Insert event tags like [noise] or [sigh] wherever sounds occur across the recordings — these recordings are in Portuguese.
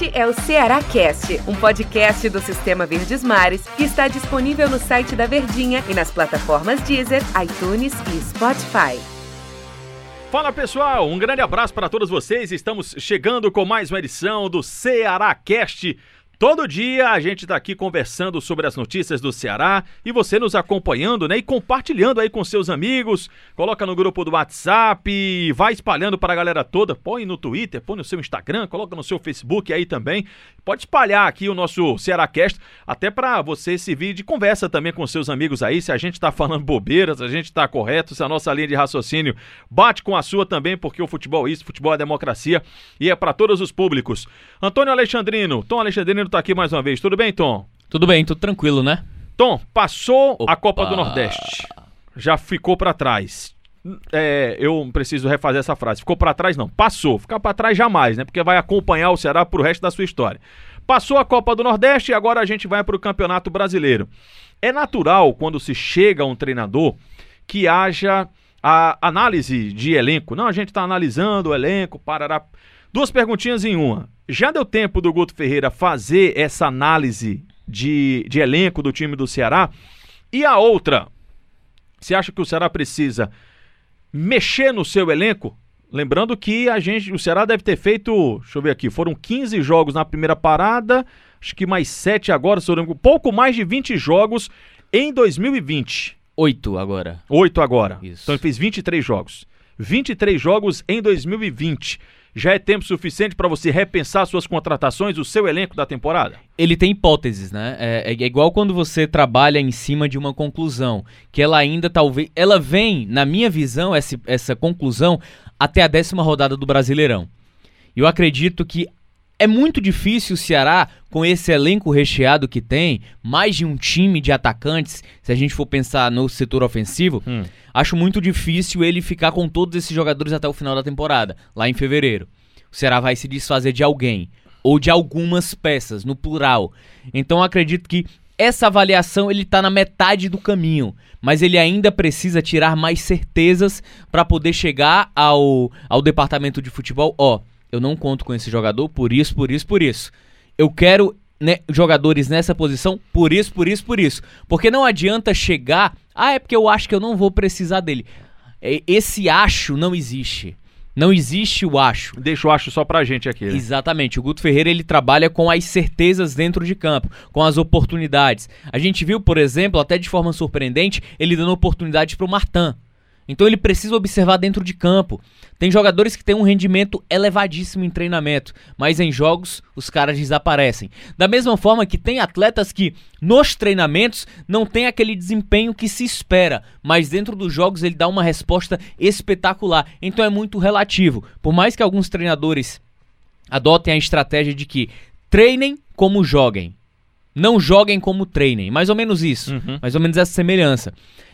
Este é o Ceará Cast, um podcast do Sistema Verdes Mares que está disponível no site da Verdinha e nas plataformas Deezer, iTunes e Spotify. Fala pessoal, um grande abraço para todos vocês. Estamos chegando com mais uma edição do Ceará Cast Todo dia a gente está aqui conversando sobre as notícias do Ceará e você nos acompanhando, né? E compartilhando aí com seus amigos. Coloca no grupo do WhatsApp, vai espalhando para a galera toda. Põe no Twitter, põe no seu Instagram, coloca no seu Facebook aí também. Pode espalhar aqui o nosso Cearácast, até para você servir de conversa também com seus amigos aí. Se a gente está falando bobeiras, se a gente está correto, se a nossa linha de raciocínio bate com a sua também, porque o futebol é isso, futebol é democracia e é para todos os públicos. Antônio Alexandrino, Tom Alexandrino tá aqui mais uma vez. Tudo bem, Tom? Tudo bem, tudo tranquilo, né? Tom, passou Opa. a Copa do Nordeste. Já ficou para trás. É, eu preciso refazer essa frase. Ficou para trás não, passou. Ficar para trás jamais, né? Porque vai acompanhar o Ceará pro resto da sua história. Passou a Copa do Nordeste e agora a gente vai para o Campeonato Brasileiro. É natural quando se chega a um treinador que haja a análise de elenco. Não, a gente está analisando o elenco, parará. Duas perguntinhas em uma. Já deu tempo do Guto Ferreira fazer essa análise de, de elenco do time do Ceará? E a outra, você acha que o Ceará precisa mexer no seu elenco? Lembrando que a gente, o Ceará deve ter feito, deixa eu ver aqui, foram 15 jogos na primeira parada, acho que mais 7 agora, se eu lembro, pouco mais de 20 jogos em 2020. Oito agora. Oito agora. Isso. Então ele fez 23 jogos. 23 jogos em 2020 já é tempo suficiente para você repensar suas contratações, o seu elenco da temporada? Ele tem hipóteses, né? É, é, igual quando você trabalha em cima de uma conclusão, que ela ainda talvez. Ela vem, na minha visão, essa, essa conclusão, até a décima rodada do Brasileirão. Eu acredito que é muito difícil o Ceará, com esse elenco recheado que tem, mais de um time de atacantes, se a gente for pensar no setor ofensivo, hum. acho muito difícil ele ficar com todos esses jogadores até o final da temporada, lá em fevereiro. O Ceará vai se desfazer de alguém, ou de algumas peças, no plural. Então acredito que essa avaliação ele está na metade do caminho, mas ele ainda precisa tirar mais certezas para poder chegar ao, ao departamento de futebol. Ó, oh, eu não conto com esse jogador por isso, por isso, por isso. Eu quero né, jogadores nessa posição por isso, por isso, por isso. Porque não adianta chegar, ah, é porque eu acho que eu não vou precisar dele. É, esse acho não existe. Não existe o acho. Deixa o acho só pra gente aqui. Né? Exatamente. O Guto Ferreira ele trabalha com as certezas dentro de campo, com as oportunidades. A gente viu, por exemplo, até de forma surpreendente, ele dando oportunidade pro Martin. Então ele precisa observar dentro de campo. Tem jogadores que têm um rendimento elevadíssimo em treinamento, mas em jogos os caras desaparecem. Da mesma forma que tem atletas que nos treinamentos não tem aquele desempenho que se espera, mas dentro dos jogos ele dá uma resposta espetacular. Então é muito relativo. Por mais que alguns treinadores adotem a estratégia de que treinem como joguem. Não joguem como treinem. Mais ou menos isso. Uhum. Mais ou menos essa semelhança.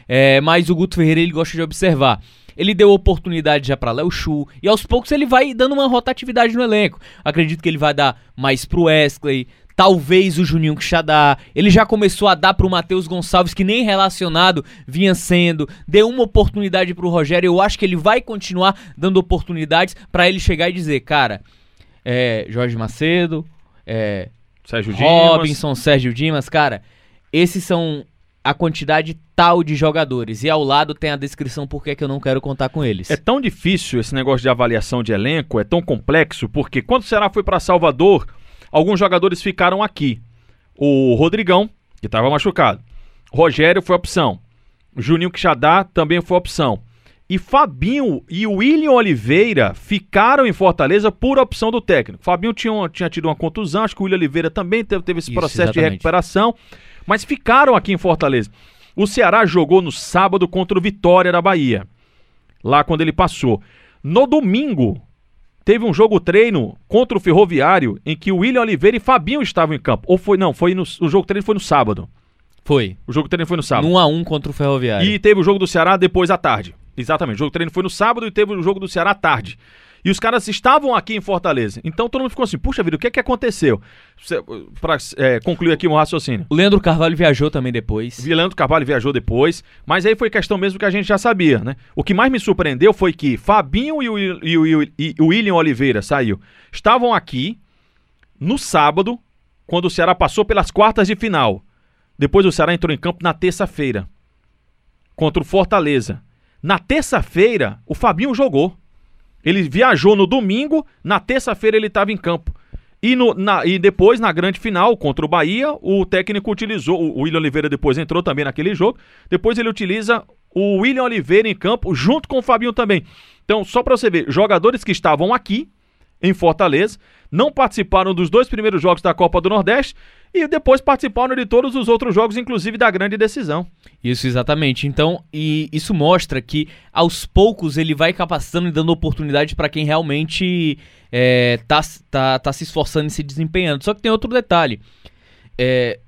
É, mas o Guto Ferreira ele gosta de observar. Ele deu oportunidade já para Léo Chu e aos poucos ele vai dando uma rotatividade no elenco. Acredito que ele vai dar mais pro Wesley, talvez o Juninho Quixadá. Ele já começou a dar pro Matheus Gonçalves, que nem relacionado vinha sendo. Deu uma oportunidade pro Rogério. Eu acho que ele vai continuar dando oportunidades para ele chegar e dizer, cara, é, Jorge Macedo, é, Sérgio Robinson, Dimas. Sérgio Dimas, cara, esses são a quantidade tal de jogadores. E ao lado tem a descrição por que eu não quero contar com eles. É tão difícil esse negócio de avaliação de elenco, é tão complexo, porque quando o Ceará foi para Salvador, alguns jogadores ficaram aqui. O Rodrigão, que estava machucado. Rogério foi opção. Juninho Quixadá também foi opção. E Fabinho e William Oliveira ficaram em Fortaleza por opção do técnico. Fabinho tinha, tinha tido uma contusão, acho que o William Oliveira também teve, teve esse Isso, processo exatamente. de recuperação mas ficaram aqui em Fortaleza. O Ceará jogou no sábado contra o Vitória da Bahia, lá quando ele passou. No domingo, teve um jogo treino contra o Ferroviário em que o William Oliveira e Fabinho estavam em campo. Ou foi, não, foi no, o jogo treino foi no sábado. Foi. O jogo treino foi no sábado. 1 a 1 contra o Ferroviário. E teve o jogo do Ceará depois à tarde. Exatamente. O jogo treino foi no sábado e teve o jogo do Ceará à tarde. E os caras estavam aqui em Fortaleza. Então todo mundo ficou assim, puxa vida, o que é que aconteceu? Para é, concluir aqui um raciocínio. O Leandro Carvalho viajou também depois. O Leandro Carvalho viajou depois, mas aí foi questão mesmo que a gente já sabia, né? O que mais me surpreendeu foi que Fabinho e o, e o, e o William Oliveira saiu. Estavam aqui, no sábado, quando o Ceará passou pelas quartas de final. Depois o Ceará entrou em campo na terça-feira contra o Fortaleza. Na terça-feira, o Fabinho jogou. Ele viajou no domingo, na terça-feira ele estava em campo. E, no, na, e depois, na grande final, contra o Bahia, o técnico utilizou. O William Oliveira depois entrou também naquele jogo. Depois ele utiliza o William Oliveira em campo, junto com o Fabinho também. Então, só para você ver, jogadores que estavam aqui, em Fortaleza, não participaram dos dois primeiros jogos da Copa do Nordeste e depois participaram de todos os outros jogos, inclusive da grande decisão. Isso, exatamente. Então, e isso mostra que aos poucos ele vai capacitando e dando oportunidade para quem realmente é, tá, tá, tá se esforçando e se desempenhando. Só que tem outro detalhe. É,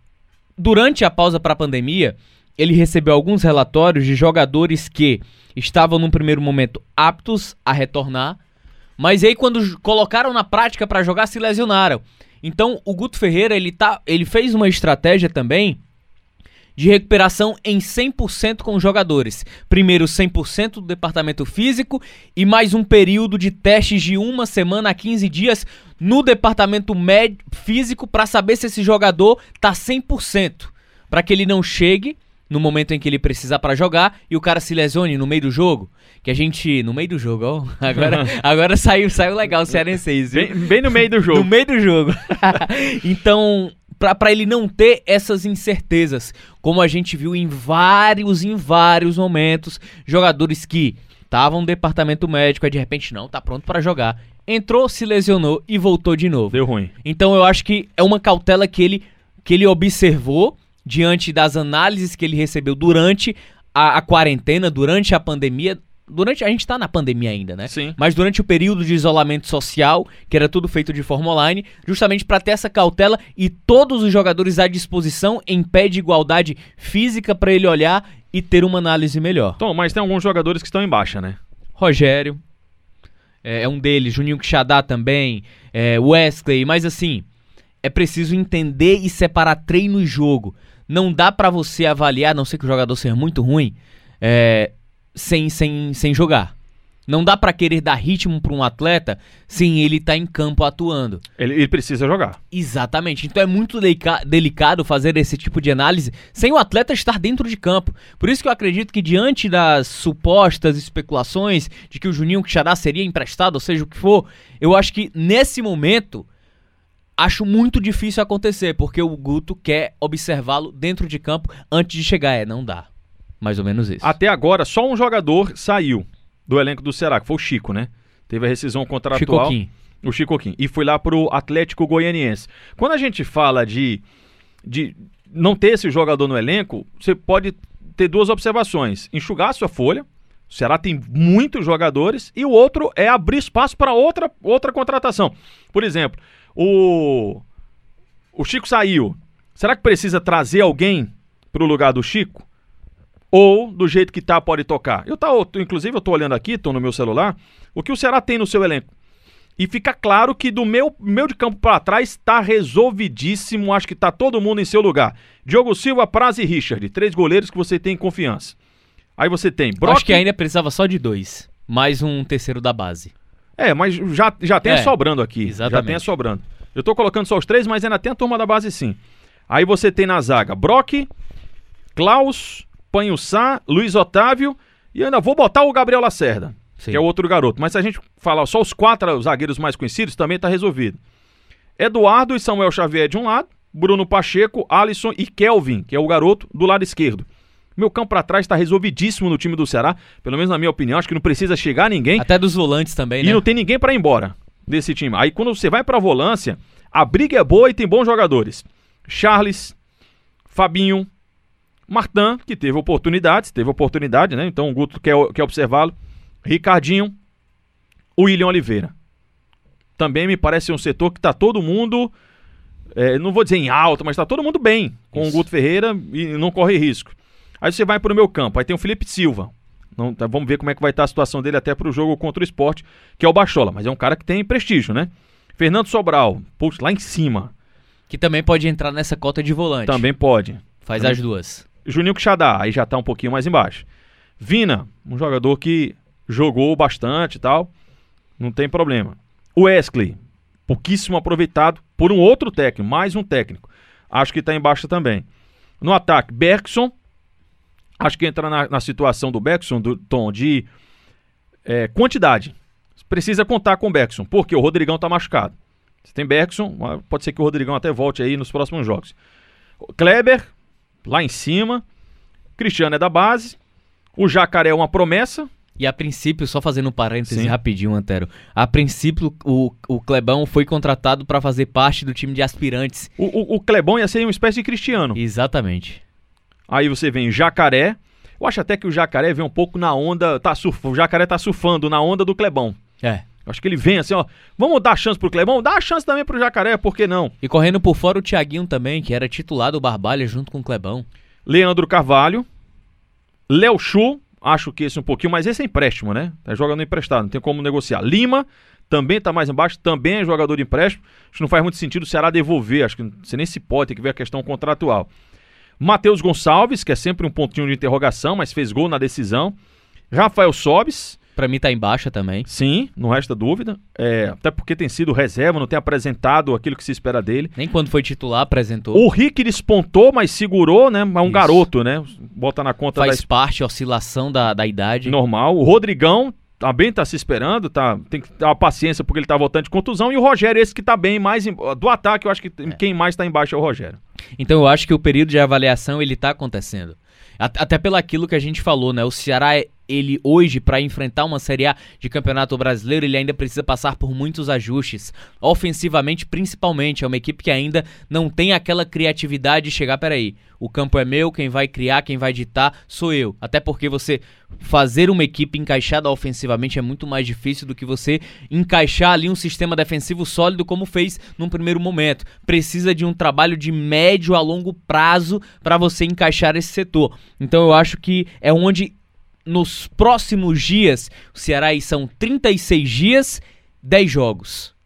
durante a pausa para a pandemia, ele recebeu alguns relatórios de jogadores que estavam num primeiro momento aptos a retornar, mas aí quando colocaram na prática para jogar se lesionaram. Então o Guto Ferreira ele tá, ele fez uma estratégia também de recuperação em 100% com os jogadores. Primeiro 100% do departamento físico e mais um período de testes de uma semana a 15 dias no departamento médio físico para saber se esse jogador tá 100%, para que ele não chegue no momento em que ele precisa para jogar e o cara se lesione no meio do jogo. Que a gente. No meio do jogo, ó. [laughs] Agora, [laughs] agora saiu, saiu legal o Cearense. Bem, bem no meio do [laughs] jogo. No meio do jogo. então, para ele não ter essas incertezas, como a gente viu em vários, em vários momentos, jogadores que estavam no departamento médico, aí de repente não, tá pronto para jogar. Entrou, se lesionou e voltou de novo. Deu ruim. Então eu acho que é uma cautela que ele, que ele observou diante das análises que ele recebeu durante a, a quarentena, durante a pandemia. Durante a gente está na pandemia ainda, né? Sim. Mas durante o período de isolamento social, que era tudo feito de forma online, justamente para ter essa cautela e todos os jogadores à disposição em pé de igualdade física para ele olhar e ter uma análise melhor. Tom, mas tem alguns jogadores que estão em baixa, né? Rogério é, é um deles, Juninho Quixadá também, é, Wesley, mas assim, é preciso entender e separar treino e jogo não dá para você avaliar, a não ser que o jogador seja muito ruim, é, sem, sem, sem jogar. Não dá para querer dar ritmo para um atleta sem ele estar tá em campo atuando. Ele, ele, precisa jogar. Exatamente. Então é muito delicado fazer esse tipo de análise sem o atleta estar dentro de campo. Por isso que eu acredito que diante das supostas especulações de que o Juninho Quixadá seria emprestado, ou seja o que for, eu acho que nesse momento acho muito difícil acontecer, porque o Guto quer observá-lo dentro de campo antes de chegar. É, não dá. Mais ou menos isso. Até agora, só um jogador saiu do elenco do Ceará, que foi o Chico, né? Teve a rescisão contratual. Chicoquim. O Chicoquim. E foi lá pro Atlético Goianiense. Quando a gente fala de, de não ter esse jogador no elenco, você pode ter duas observações. Enxugar a sua folha. O Ceará tem muitos jogadores. E o outro é abrir espaço para outra, outra contratação. Por exemplo, o, o Chico saiu. Será que precisa trazer alguém para o lugar do Chico? Ou do jeito que tá pode tocar? Eu tá, inclusive eu tô olhando aqui, estou no meu celular, o que o Ceará tem no seu elenco. E fica claro que do meu, meu de campo para trás está resolvidíssimo. Acho que está todo mundo em seu lugar. Diogo Silva, Praz e Richard. Três goleiros que você tem confiança. Aí você tem Brock. Acho que ainda precisava só de dois. Mais um terceiro da base. É, mas já, já tem é, sobrando aqui. Exatamente. Já tem sobrando. Eu tô colocando só os três, mas ainda tem a turma da base sim. Aí você tem na zaga Brock, Klaus, Panhussá, Luiz Otávio e ainda vou botar o Gabriel Lacerda, sim. que é o outro garoto. Mas se a gente falar só os quatro zagueiros mais conhecidos, também tá resolvido. Eduardo e Samuel Xavier de um lado, Bruno Pacheco, Alisson e Kelvin, que é o garoto, do lado esquerdo. Meu campo para trás está resolvidíssimo no time do Ceará, pelo menos na minha opinião. Acho que não precisa chegar ninguém. Até dos volantes também, e né? E não tem ninguém para ir embora desse time. Aí quando você vai para a volância, a briga é boa e tem bons jogadores. Charles, Fabinho, Martin, que teve oportunidades, teve oportunidade, né? Então o Guto quer, quer observá-lo. Ricardinho, William Oliveira. Também me parece um setor que está todo mundo, é, não vou dizer em alta, mas está todo mundo bem com Isso. o Guto Ferreira e não corre risco. Aí você vai para o meu campo, aí tem o Felipe Silva. Não, tá, vamos ver como é que vai estar tá a situação dele até para o jogo contra o esporte, que é o Bachola. Mas é um cara que tem prestígio, né? Fernando Sobral, putz, lá em cima. Que também pode entrar nessa cota de volante. Também pode. Faz também. as duas. Juninho Quixadá, aí já está um pouquinho mais embaixo. Vina, um jogador que jogou bastante e tal. Não tem problema. Wesley, pouquíssimo aproveitado por um outro técnico, mais um técnico. Acho que está em baixa também. No ataque, Bergson. Acho que entra na, na situação do Bergson, do tom de é, quantidade. Precisa contar com o Bergson, porque o Rodrigão está machucado. Você tem Bergson, pode ser que o Rodrigão até volte aí nos próximos jogos. Kleber, lá em cima. Cristiano é da base. O Jacaré é uma promessa. E a princípio, só fazendo um parêntese Sim. rapidinho, Antero. A princípio, o, o Clebão foi contratado para fazer parte do time de aspirantes. O, o, o, Clebão ia ser uma espécie de Cristiano. Exatamente. Aí você vem Jacaré. Eu acho até que o Jacaré vem um pouco na onda. Tá surf, o Jacaré tá surfando na onda do Clebão. É. Acho que ele vem assim, ó. Vamos dar chance pro Clebão? Dá a chance também pro Jacaré, por que não? E correndo por fora o Thiaguinho também, que era titular do Barbalha junto com o Clebão. Leandro Carvalho. Léo Chu, acho que esse um pouquinho, mas esse é empréstimo, né? Tá jogando emprestado, não tem como negociar. Lima também tá mais embaixo, também é jogador de empréstimo. Acho que não faz muito sentido o Ceará devolver, acho que você nem se pode, tem que ver a questão contratual. Matheus Gonçalves, que é sempre um pontinho de interrogação, mas fez gol na decisão. Rafael Sobes. Para mim tá em baixa também. Sim, não resta dúvida. É, até porque tem sido reserva, não tem apresentado aquilo que se espera dele. Nem quando foi titular apresentou. O Rick despontou, mas segurou, né? É um Isso. garoto, né? Bota na conta Faz da... parte, oscilação da, da idade. Normal. O Rodrigão também tá se esperando, tá, tem que ter uma paciência porque ele tá voltando de contusão. E o Rogério, esse que tá bem mais. Do ataque, eu acho que é. quem mais tá embaixo é o Rogério. Então eu acho que o período de avaliação ele tá acontecendo. Até pelo aquilo que a gente falou, né? O Ceará é ele hoje, para enfrentar uma Série A de Campeonato Brasileiro, ele ainda precisa passar por muitos ajustes. Ofensivamente, principalmente, é uma equipe que ainda não tem aquela criatividade de chegar, peraí, o campo é meu, quem vai criar, quem vai ditar sou eu. Até porque você fazer uma equipe encaixada ofensivamente é muito mais difícil do que você encaixar ali um sistema defensivo sólido como fez num primeiro momento. Precisa de um trabalho de médio a longo prazo para você encaixar esse setor. Então eu acho que é onde nos próximos dias, o Ceará aí são 36 dias, 10 jogos.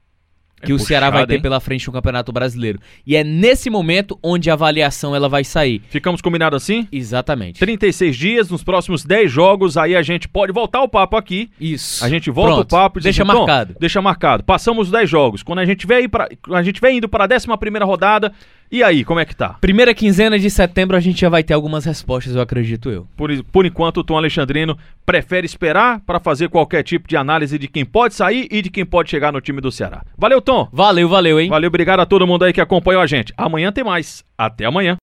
É que é o puxado, Ceará vai ter hein? pela frente no Campeonato Brasileiro. E é nesse momento onde a avaliação ela vai sair. Ficamos combinados assim? Exatamente. 36 dias, nos próximos 10 jogos, aí a gente pode voltar o papo aqui. Isso. A gente volta Pronto. o papo e Deixa marcado. Deixa marcado. Passamos os 10 jogos. Quando a gente vem, pra, a gente vem indo para a 11 rodada, e aí, como é que tá? Primeira quinzena de setembro a gente já vai ter algumas respostas, eu acredito eu. Por, por enquanto, o Tom Alexandrino prefere esperar para fazer qualquer tipo de análise de quem pode sair e de quem pode chegar no time do Ceará. Valeu, Tom. Valeu, valeu, hein? Valeu, obrigado a todo mundo aí que acompanhou a gente. Amanhã tem mais. Até amanhã.